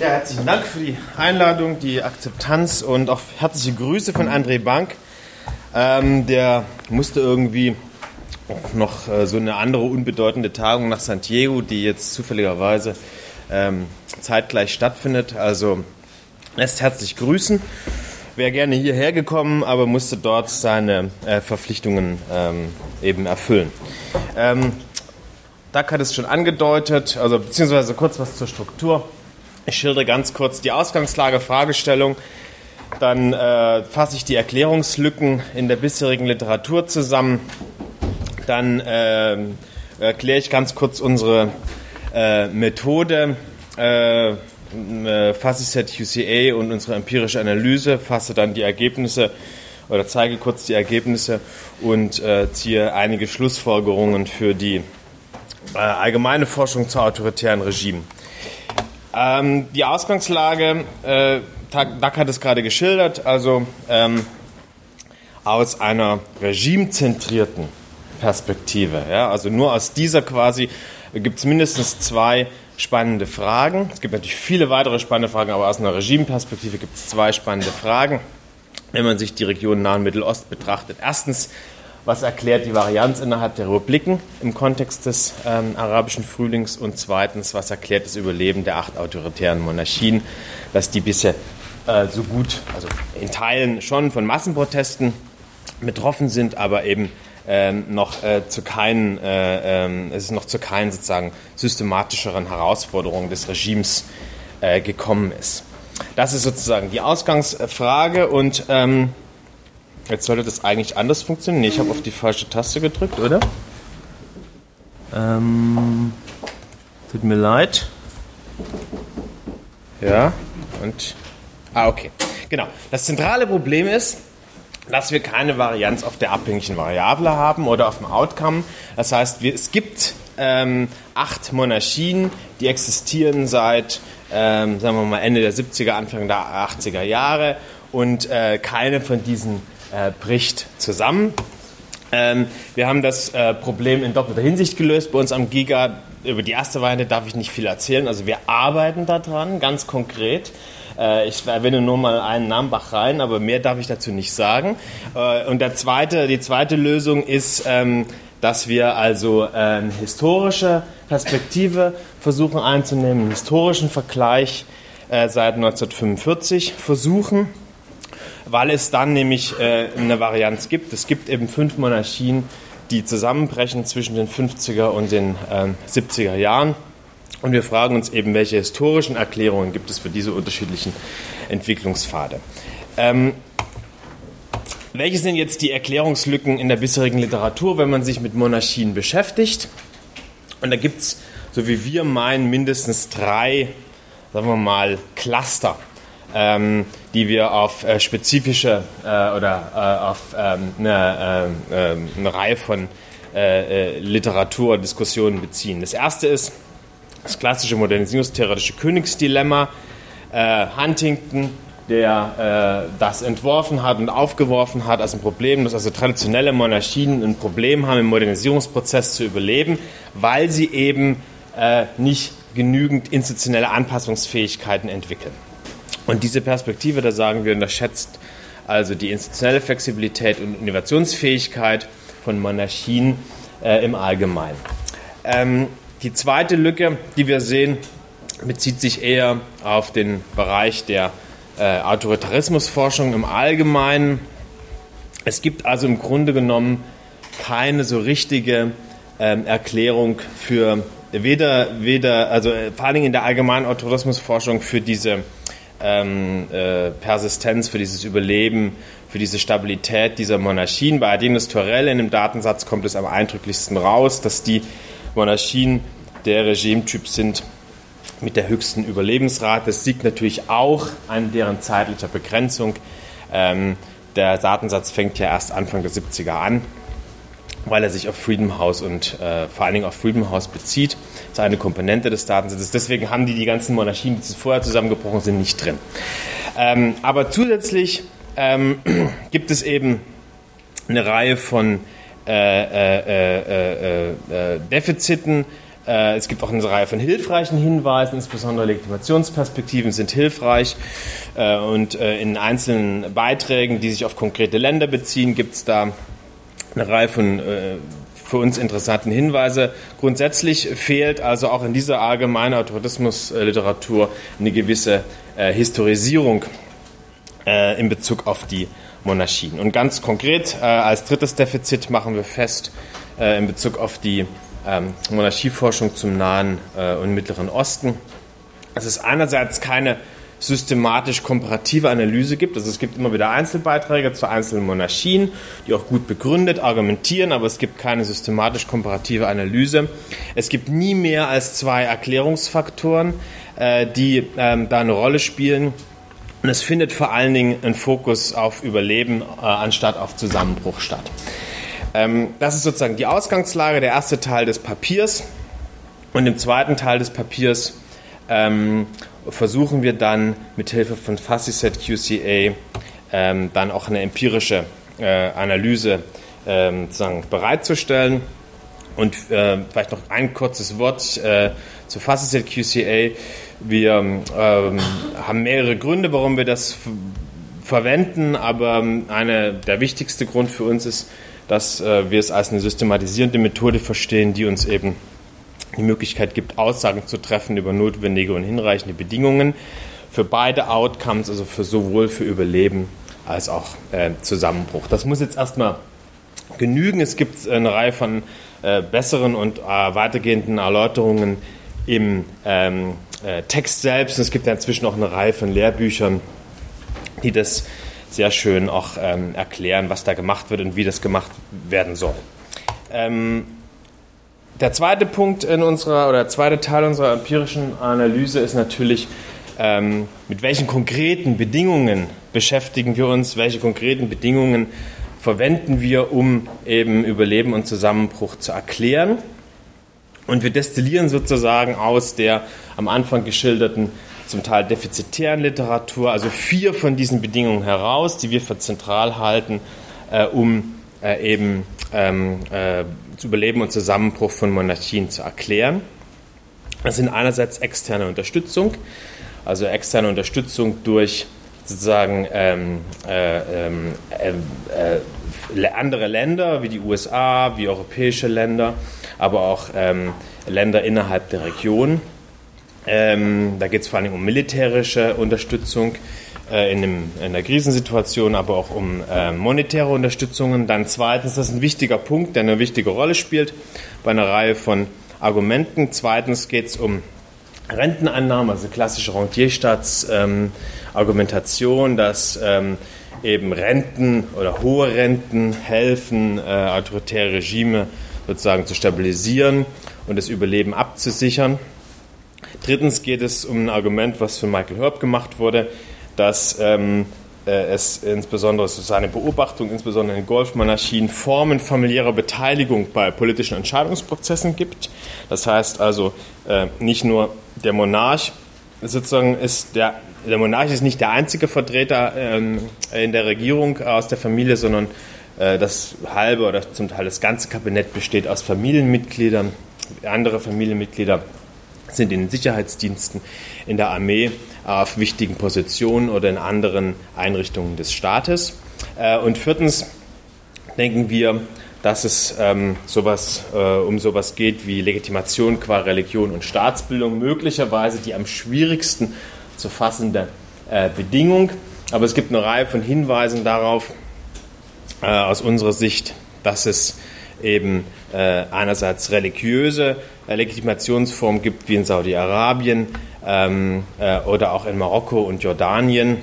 Ja, herzlichen Dank für die Einladung, die Akzeptanz und auch herzliche Grüße von André Bank. Ähm, der musste irgendwie noch äh, so eine andere unbedeutende Tagung nach Santiago, die jetzt zufälligerweise ähm, zeitgleich stattfindet. Also lässt herzlich grüßen. Wäre gerne hierher gekommen, aber musste dort seine äh, Verpflichtungen ähm, eben erfüllen. Ähm, Doug hat es schon angedeutet, also beziehungsweise kurz was zur Struktur. Ich schildere ganz kurz die Ausgangslage, Fragestellung. Dann äh, fasse ich die Erklärungslücken in der bisherigen Literatur zusammen. Dann äh, erkläre ich ganz kurz unsere äh, Methode, äh, äh, fasse ich ZQCA und unsere empirische Analyse, fasse dann die Ergebnisse oder zeige kurz die Ergebnisse und äh, ziehe einige Schlussfolgerungen für die allgemeine Forschung zu autoritären Regimen. Ähm, die Ausgangslage, äh, Dack hat es gerade geschildert, also ähm, aus einer regimezentrierten Perspektive. Ja, also nur aus dieser quasi gibt es mindestens zwei spannende Fragen. Es gibt natürlich viele weitere spannende Fragen, aber aus einer Regimeperspektive gibt es zwei spannende Fragen, wenn man sich die Region Nahen Mittelost betrachtet. Erstens, was erklärt die Varianz innerhalb der Republiken im Kontext des ähm, arabischen Frühlings und zweitens, was erklärt das Überleben der acht autoritären Monarchien, dass die bisher äh, so gut, also in Teilen schon von Massenprotesten betroffen sind, aber eben ähm, noch äh, zu keinen, äh, äh, es ist noch zu keinen sozusagen systematischeren Herausforderungen des Regimes äh, gekommen ist. Das ist sozusagen die Ausgangsfrage und ähm, Jetzt sollte das eigentlich anders funktionieren. Nee, ich habe auf die falsche Taste gedrückt, oder? Ähm, tut mir leid. Ja, und. Ah, okay. Genau. Das zentrale Problem ist, dass wir keine Varianz auf der abhängigen Variable haben oder auf dem Outcome. Das heißt, wir, es gibt ähm, acht Monarchien, die existieren seit, ähm, sagen wir mal, Ende der 70er, Anfang der 80er Jahre und äh, keine von diesen äh, bricht zusammen. Ähm, wir haben das äh, Problem in doppelter Hinsicht gelöst bei uns am Giga. Über die erste Variante darf ich nicht viel erzählen. Also wir arbeiten daran, ganz konkret. Äh, ich erwähne nur mal einen Namen Bachrein, aber mehr darf ich dazu nicht sagen. Äh, und der zweite, die zweite Lösung ist, ähm, dass wir also eine historische Perspektive versuchen einzunehmen, einen historischen Vergleich äh, seit 1945 versuchen weil es dann nämlich äh, eine Varianz gibt. Es gibt eben fünf Monarchien, die zusammenbrechen zwischen den 50er und den äh, 70er Jahren. Und wir fragen uns eben, welche historischen Erklärungen gibt es für diese unterschiedlichen Entwicklungspfade. Ähm, welche sind jetzt die Erklärungslücken in der bisherigen Literatur, wenn man sich mit Monarchien beschäftigt? Und da gibt es, so wie wir meinen, mindestens drei, sagen wir mal, Cluster ähm, die wir auf äh, spezifische äh, oder äh, auf ähm, eine, äh, ähm, eine, Reihe von äh, äh, Literaturdiskussionen beziehen. Das erste ist das klassische modernisierungstheoretische Königsdilemma. Huntington, der das entworfen hat und aufgeworfen hat als ein Problem, dass also traditionelle Monarchien ein Problem haben, im Modernisierungsprozess zu überleben, weil sie eben nicht genügend institutionelle Anpassungsfähigkeiten entwickeln. Und diese Perspektive, da sagen wir, unterschätzt also die institutionelle Flexibilität und Innovationsfähigkeit von Monarchien äh, im Allgemeinen. Ähm, die zweite Lücke, die wir sehen, bezieht sich eher auf den Bereich der äh, Autoritarismusforschung im Allgemeinen. Es gibt also im Grunde genommen keine so richtige ähm, Erklärung für weder, weder, also äh, vor allen Dingen in der allgemeinen Autoritarismusforschung für diese ähm, äh, Persistenz, für dieses Überleben, für diese Stabilität dieser Monarchien. Bei Adenus Torell in dem Datensatz kommt es am eindrücklichsten raus, dass die Monarchien der Regimetyp sind mit der höchsten Überlebensrate. Das liegt natürlich auch an deren zeitlicher Begrenzung. Ähm, der Datensatz fängt ja erst Anfang der 70er an weil er sich auf Freedom House und äh, vor allen Dingen auf Freedom House bezieht. Das ist eine Komponente des Datensatzes. Deswegen haben die die ganzen Monarchien, die vorher zusammengebrochen sind, nicht drin. Ähm, aber zusätzlich ähm, gibt es eben eine Reihe von äh, äh, äh, äh Defiziten Äh, es gibt auch eine Reihe von hilfreichen Hinweisen, insbesondere Legitimationsperspektiven sind hilfreich. Und in einzelnen Beiträgen, die sich auf konkrete Länder beziehen, gibt es da eine Reihe von für uns interessanten Hinweise. Grundsätzlich fehlt also auch in dieser allgemeinen Automatismusliteratur eine gewisse Historisierung in Bezug auf die Monarchien. Und ganz konkret als drittes Defizit machen wir fest in Bezug auf die ähm, Monarchieforschung zum Nahen äh, und Mittleren Osten. Es einerseits keine systematisch komparative Analyse gibt. Also es gibt immer wieder Einzelbeiträge zu einzelnen Monarchien, die auch gut begründet argumentieren, aber es gibt keine systematisch komparative Analyse. Es gibt nie mehr als zwei Erklärungsfaktoren, äh, die ähm, da eine Rolle spielen. Und es findet vor allen Dingen ein Fokus auf Überleben äh, anstatt auf Zusammenbruch statt. Ähm, das ist sozusagen die Ausgangslage, der erste Teil des Papiers. Und im zweiten Teil des Papiers ähm, versuchen wir dann mit Hilfe von FuzzySet QCA ähm, dann auch eine empirische äh, Analyse ähm, bereitzustellen. Und äh, vielleicht noch ein kurzes Wort äh, zu FuzzySet QCA. Wir ähm, haben mehrere Gründe, warum wir das verwenden, aber ähm, einer der wichtigste Grund für uns ist, dass äh, wir es als eine systematisierende Methode verstehen, die uns eben die Möglichkeit gibt, Aussagen zu treffen über notwendige und hinreichende Bedingungen für beide Outcomes, also für sowohl für Überleben als auch äh, Zusammenbruch. Das muss jetzt erstmal genügen. Es gibt eine Reihe von äh, besseren und äh, weitergehenden Erläuterungen im ähm, äh, Text selbst. Und es gibt inzwischen auch eine Reihe von Lehrbüchern, die das sehr schön auch ähm, erklären, was da gemacht wird und wie das gemacht werden soll. Ähm, der zweite Punkt in unserer oder der zweite Teil unserer empirischen Analyse ist natürlich, ähm, mit welchen konkreten Bedingungen beschäftigen wir uns, welche konkreten Bedingungen verwenden wir, um eben Überleben und Zusammenbruch zu erklären. Und wir destillieren sozusagen aus der am Anfang geschilderten zum Teil defizitären Literatur, also vier von diesen Bedingungen heraus, die wir für zentral halten, äh, um äh, eben ähm, äh, zu Überleben und Zusammenbruch von Monarchien zu erklären. Das sind einerseits externe Unterstützung, also externe Unterstützung durch sozusagen ähm, äh, ähm, äh, äh, andere Länder wie die USA, wie europäische Länder, aber auch ähm, Länder innerhalb der Region ähm, da geht es vor allem um militärische Unterstützung äh, in, einem, in, einer Krisensituation, aber auch um äh, monetäre Unterstützungen. Dann zweitens, das ist ein wichtiger Punkt, der eine wichtige Rolle spielt bei einer Reihe von Argumenten. Zweitens geht es um Renteneinnahmen, also klassische Rentierstaatsargumentation, ähm, dass ähm, eben Renten oder hohe Renten helfen, äh, autoritäre Regime sozusagen zu stabilisieren und das Überleben abzusichern. Drittens geht es um ein Argument, was von Michael Herb gemacht wurde, dass ähm, äh, es insbesondere so seine Beobachtung, insbesondere in Golfmonarchien, Formen familiärer Beteiligung bei politischen Entscheidungsprozessen gibt. Das heißt also äh, nicht nur der Monarch sozusagen ist der der Monarch ist nicht der einzige Vertreter ähm, in der Regierung aus der Familie, sondern äh, das halbe oder zum Teil das ganze Kabinett besteht aus Familienmitgliedern, andere Familienmitglieder sind in den Sicherheitsdiensten, in der Armee, auf wichtigen Positionen oder in anderen Einrichtungen des Staates. Äh, und viertens denken wir, dass es ähm, sowas, äh, um sowas geht wie Legitimation qua Religion und Staatsbildung, möglicherweise die am schwierigsten zu fassende äh, Bedingung. Aber es gibt eine Reihe von Hinweisen darauf, äh, aus unserer Sicht, dass es eben äh, einerseits religiöse äh, Legitimationsformen gibt, wie in Saudi-Arabien ähm, äh, oder auch in Marokko und Jordanien.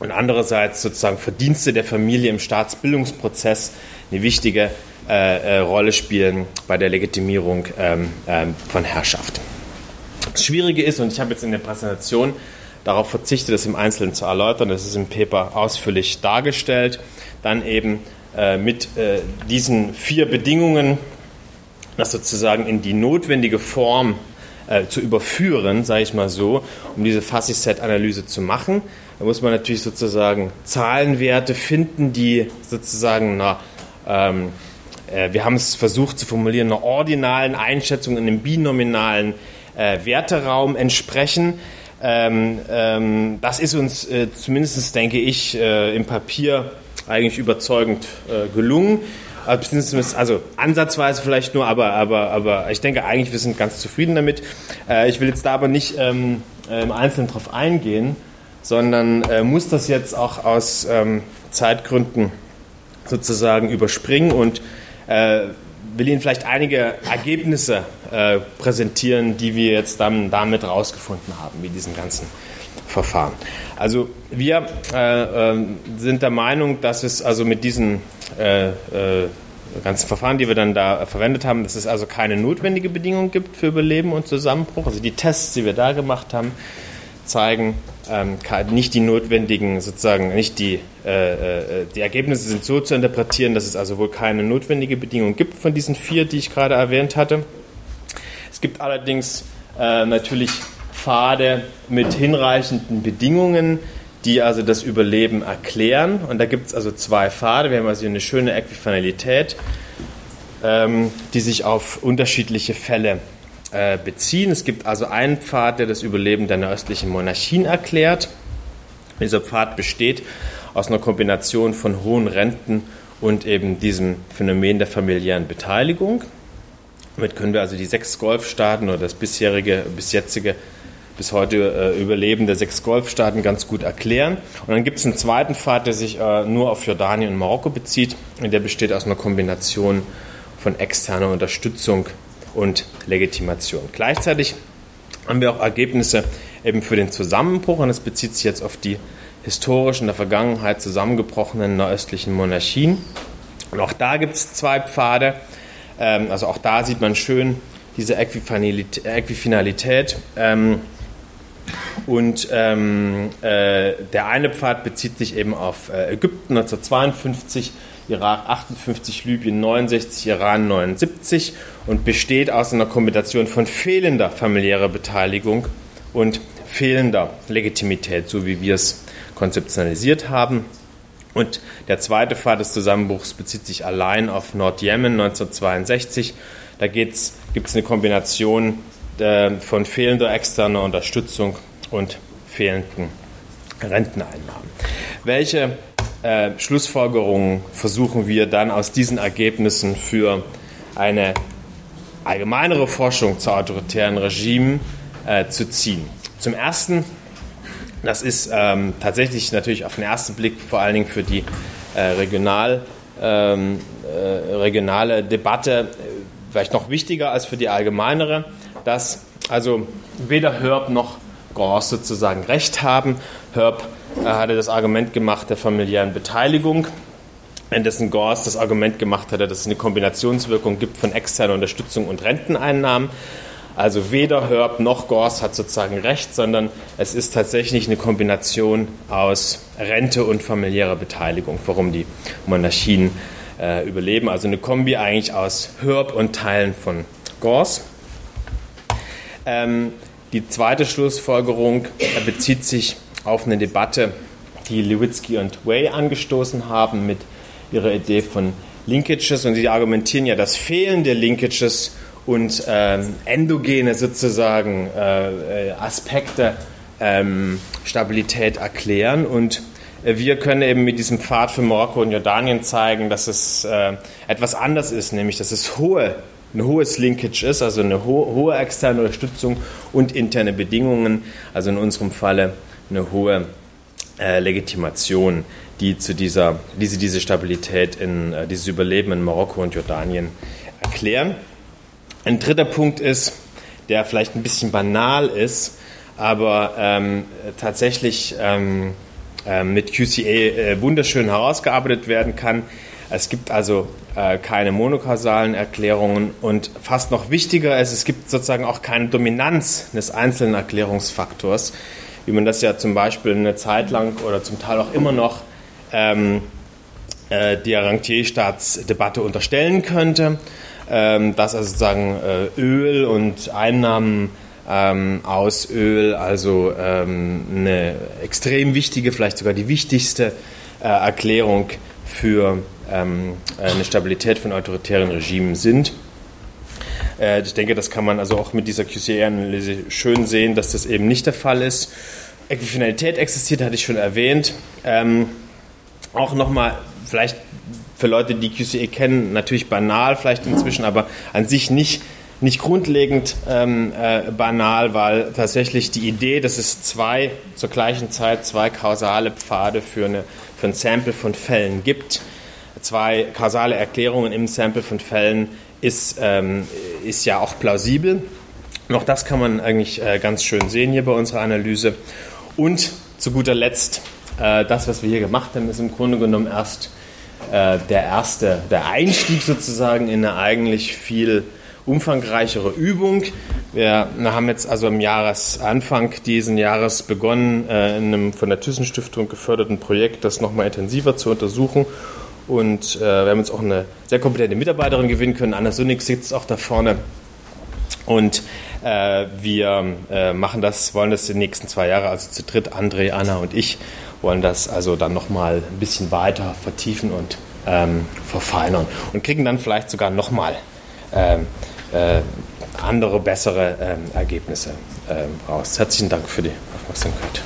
Und andererseits sozusagen Verdienste der Familie im Staatsbildungsprozess eine wichtige äh, äh, Rolle spielen bei der Legitimierung ähm, ähm, von Herrschaft. Das Schwierige ist, und ich habe jetzt in der Präsentation darauf verzichtet, das im Einzelnen zu erläutern, das ist im Paper ausführlich dargestellt, dann eben mit äh, diesen vier Bedingungen, das sozusagen in die notwendige Form äh, zu überführen, sage ich mal so, um diese Fuzzy-Set-Analyse zu machen. Da muss man natürlich sozusagen Zahlenwerte finden, die sozusagen na, ähm, äh, wir haben es versucht zu formulieren, einer ordinalen Einschätzung in einem binominalen äh, Werteraum entsprechen. Ähm, ähm, das ist uns äh, zumindest, denke ich, äh, im Papier eigentlich überzeugend äh, gelungen. Also, also ansatzweise vielleicht nur, aber, aber, aber ich denke eigentlich, wir sind ganz zufrieden damit. Äh, ich will jetzt da aber nicht ähm, im Einzelnen drauf eingehen, sondern äh, muss das jetzt auch aus ähm, Zeitgründen sozusagen überspringen und äh, will Ihnen vielleicht einige Ergebnisse äh, präsentieren, die wir jetzt dann damit rausgefunden haben, mit diesem ganzen Verfahren. Also wir äh, äh, sind der Meinung, dass es also mit diesen äh, äh, ganzen Verfahren, die wir dann da verwendet haben, dass es also keine notwendige Bedingung gibt für Überleben und Zusammenbruch. Also die Tests, die wir da gemacht haben, zeigen ähm, nicht die notwendigen, sozusagen, nicht die, äh, äh, die Ergebnisse sind so zu interpretieren, dass es also wohl keine notwendige Bedingung gibt von diesen vier, die ich gerade erwähnt hatte. Es gibt allerdings natürlich Pfade mit hinreichenden Bedingungen, die also das Überleben erklären. Und da gibt es also zwei Pfade. Wir haben also eine schöne Äquifinalität, ähm, die sich auf unterschiedliche Fälle äh, beziehen. Es gibt also einen Pfad, der das Überleben der östlichen Monarchien erklärt. Dieser Pfad besteht aus einer Kombination von hohen Renten und eben diesem Phänomen der familiären Beteiligung. Damit können wir also die sechs Golfstaaten oder das bisherige, bis jetzige bis heute äh, überlebende sechs Golfstaaten ganz gut erklären. Und dann gibt es einen zweiten Pfad, der sich äh, nur auf Jordanien und Marokko bezieht. Und der besteht aus einer Kombination von externer Unterstützung und Legitimation. Gleichzeitig haben wir auch Ergebnisse eben für den Zusammenbruch. Und das bezieht sich jetzt auf die historisch in der Vergangenheit zusammengebrochenen nahöstlichen Monarchien. Und auch da gibt es zwei Pfade. Ähm, also auch da sieht man schön diese Äquifinalität. Ähm, und ähm, äh, der eine Pfad bezieht sich eben auf äh, Ägypten 1952, Irak 58, Libyen 69, Iran 79 und besteht aus einer Kombination von fehlender familiärer Beteiligung und fehlender Legitimität, so wie wir es konzeptionalisiert haben. Und der zweite Pfad des Zusammenbruchs bezieht sich allein auf Nordjemen 1962. Da gibt es eine Kombination von fehlender externer Unterstützung und fehlenden Renteneinnahmen. Welche äh, Schlussfolgerungen versuchen wir dann aus diesen Ergebnissen für eine allgemeinere Forschung zu autoritären Regimen äh, zu ziehen? Zum Ersten, das ist ähm, tatsächlich natürlich auf den ersten Blick vor allen Dingen für die äh, regional, ähm, äh, regionale Debatte vielleicht noch wichtiger als für die allgemeinere, dass also weder Herb noch Gors sozusagen recht haben. Herb äh, hatte das Argument gemacht der familiären Beteiligung, währenddessen Gors das Argument gemacht hatte, dass es eine Kombinationswirkung gibt von externer Unterstützung und Renteneinnahmen. Also weder Herb noch Gors hat sozusagen recht, sondern es ist tatsächlich eine Kombination aus Rente und familiärer Beteiligung, warum die Monarchien äh, überleben. Also eine Kombi eigentlich aus Herb und Teilen von Gors. Ähm, die zweite Schlussfolgerung bezieht sich auf eine Debatte, die Lewitzki und Way angestoßen haben mit ihrer Idee von Linkages. Und sie argumentieren ja, dass fehlende Linkages und ähm, endogene sozusagen äh, Aspekte ähm, Stabilität erklären. Und äh, wir können eben mit diesem Pfad für Marokko und Jordanien zeigen, dass es äh, etwas anders ist, nämlich dass es hohe ein hohes Linkage ist, also eine ho hohe externe Unterstützung und interne Bedingungen, also in unserem Falle eine hohe äh, Legitimation, die zu dieser, diese, diese Stabilität, in, äh, dieses Überleben in Marokko und Jordanien erklären. Ein dritter Punkt ist, der vielleicht ein bisschen banal ist, aber ähm, tatsächlich ähm, äh, mit QCA äh, wunderschön herausgearbeitet werden kann. Es gibt also äh, keine monokausalen Erklärungen und fast noch wichtiger ist, es gibt sozusagen auch keine Dominanz des einzelnen Erklärungsfaktors, wie man das ja zum Beispiel eine Zeit lang oder zum Teil auch immer noch ähm, äh, der Rentierstaatsdebatte unterstellen könnte, ähm, dass also sozusagen äh, Öl und Einnahmen ähm, aus Öl also ähm, eine extrem wichtige, vielleicht sogar die wichtigste äh, Erklärung für ähm, eine Stabilität von autoritären Regimen sind. Äh, ich denke, das kann man also auch mit dieser QCA-Analyse schön sehen, dass das eben nicht der Fall ist. Äquifinalität existiert, hatte ich schon erwähnt. Ähm, auch nochmal, vielleicht für Leute, die QCA kennen, natürlich banal vielleicht inzwischen, aber an sich nicht, nicht grundlegend ähm, äh, banal, weil tatsächlich die Idee, dass es zwei zur gleichen Zeit zwei kausale Pfade für, eine, für ein Sample von Fällen gibt, zwei kausale Erklärungen im Sample von Fällen, ist, ähm, ist ja auch plausibel. Noch das kann man eigentlich äh, ganz schön sehen hier bei unserer Analyse. Und zu guter Letzt, äh, das, was wir hier gemacht haben, ist im Grunde genommen erst äh, der erste, der Einstieg sozusagen in eine eigentlich viel umfangreichere Übung. Wir haben jetzt also am Jahresanfang diesen Jahres begonnen, äh, in einem von der Thyssen-Stiftung geförderten Projekt das nochmal intensiver zu untersuchen. Und äh, wir haben uns auch eine sehr kompetente Mitarbeiterin gewinnen können. Anna Sunnig sitzt auch da vorne. Und äh, wir machen das, wollen das die nächsten zwei Jahre, also zu dritt, André, Anna und ich, wollen das also dann nochmal ein bisschen weiter vertiefen und ähm, verfeinern und kriegen dann vielleicht sogar nochmal ähm, äh, andere, bessere ähm, Ergebnisse ähm, raus. Herzlichen Dank für die Aufmerksamkeit.